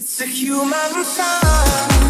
body back human forth.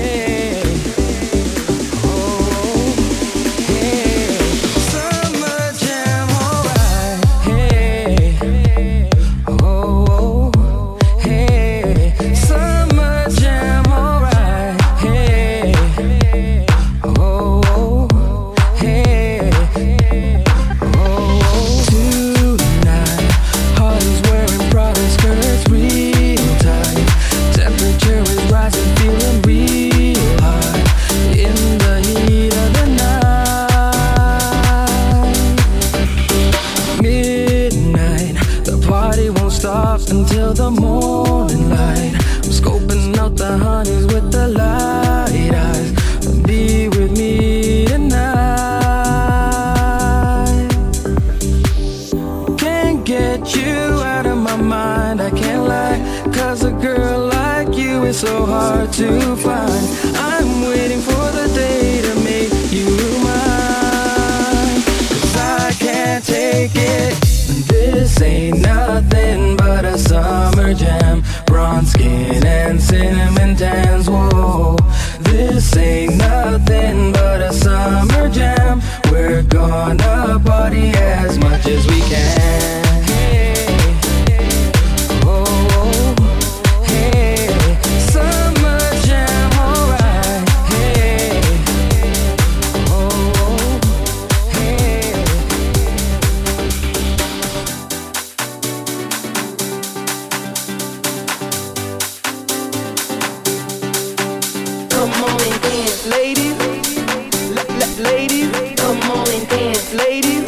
ladies. Come on and dance, ladies.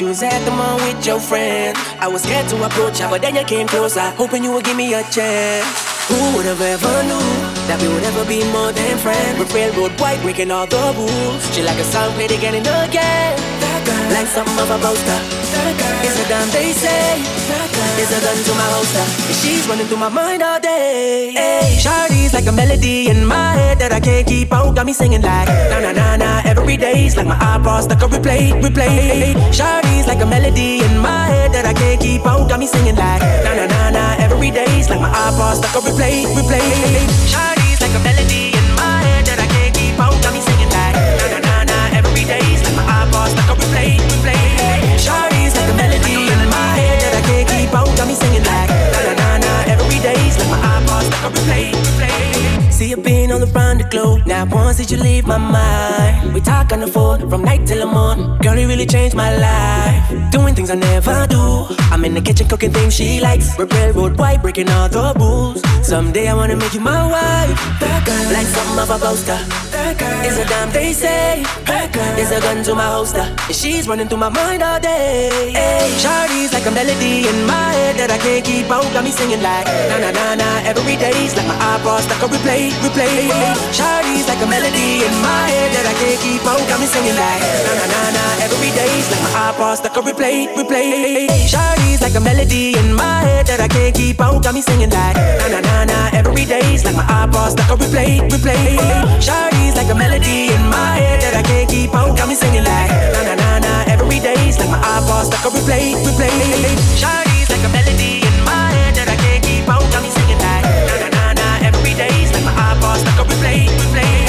You was at the mall with your friend. I was scared to approach her, but then you came closer, hoping you would give me a chance. Who would have ever knew that we would ever be more than friends? With railroad white breaking all the rules. She like a song played again and again. Like something of a poster. It's a damn they say. It's a gun to my holster. She's running through my mind all day. Hey, Shawty's like a melody in my head that I can't keep out. Got me singing like na na na na every day's like my iPod stuck on replay, replay. Shawty's like a melody in my head that I can't keep out. Got me singing like na na na na every day's like my iPod stuck on replay, replay. Shawty's like a melody did you leave my mind? We talk on the phone from night till the morning. Girl, you really changed my life. Doing things I never do. I'm in the kitchen cooking things she likes. We're railroad white, breaking all the rules. Someday I wanna make you my wife. That girl, like something of a poster. That girl, is a damn they say. That girl, is a gun to my holster. And she's running through my mind all day. Hey, Shawty's like a melody in my head that I can't keep out. Got me singing like na na na na every day's like my iPod stuck on replay, replay. Shawty's like a melody melody in my head that I can't keep out. Got me singing like na na na na every day's like my iPod stuck on replay, replay. Shawty's like a melody in my head that I can't keep out. Got me singing like na na na na every day's like my iPod stuck on replay, replay. Shawty's like a melody in my head that I can't keep out. Got me singing like na na na na every day's like my iPod stuck on replay, replay. Shawty's like a melody in my head that I can't keep out. Got me singing like na na na na every day's like my iPod stuck on replay, replay.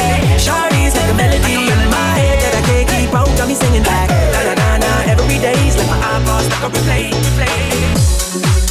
Like a melody in my head that I can't keep out. Got me singing like na na na na every day's like my iPod stuck on replay, replay.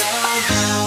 On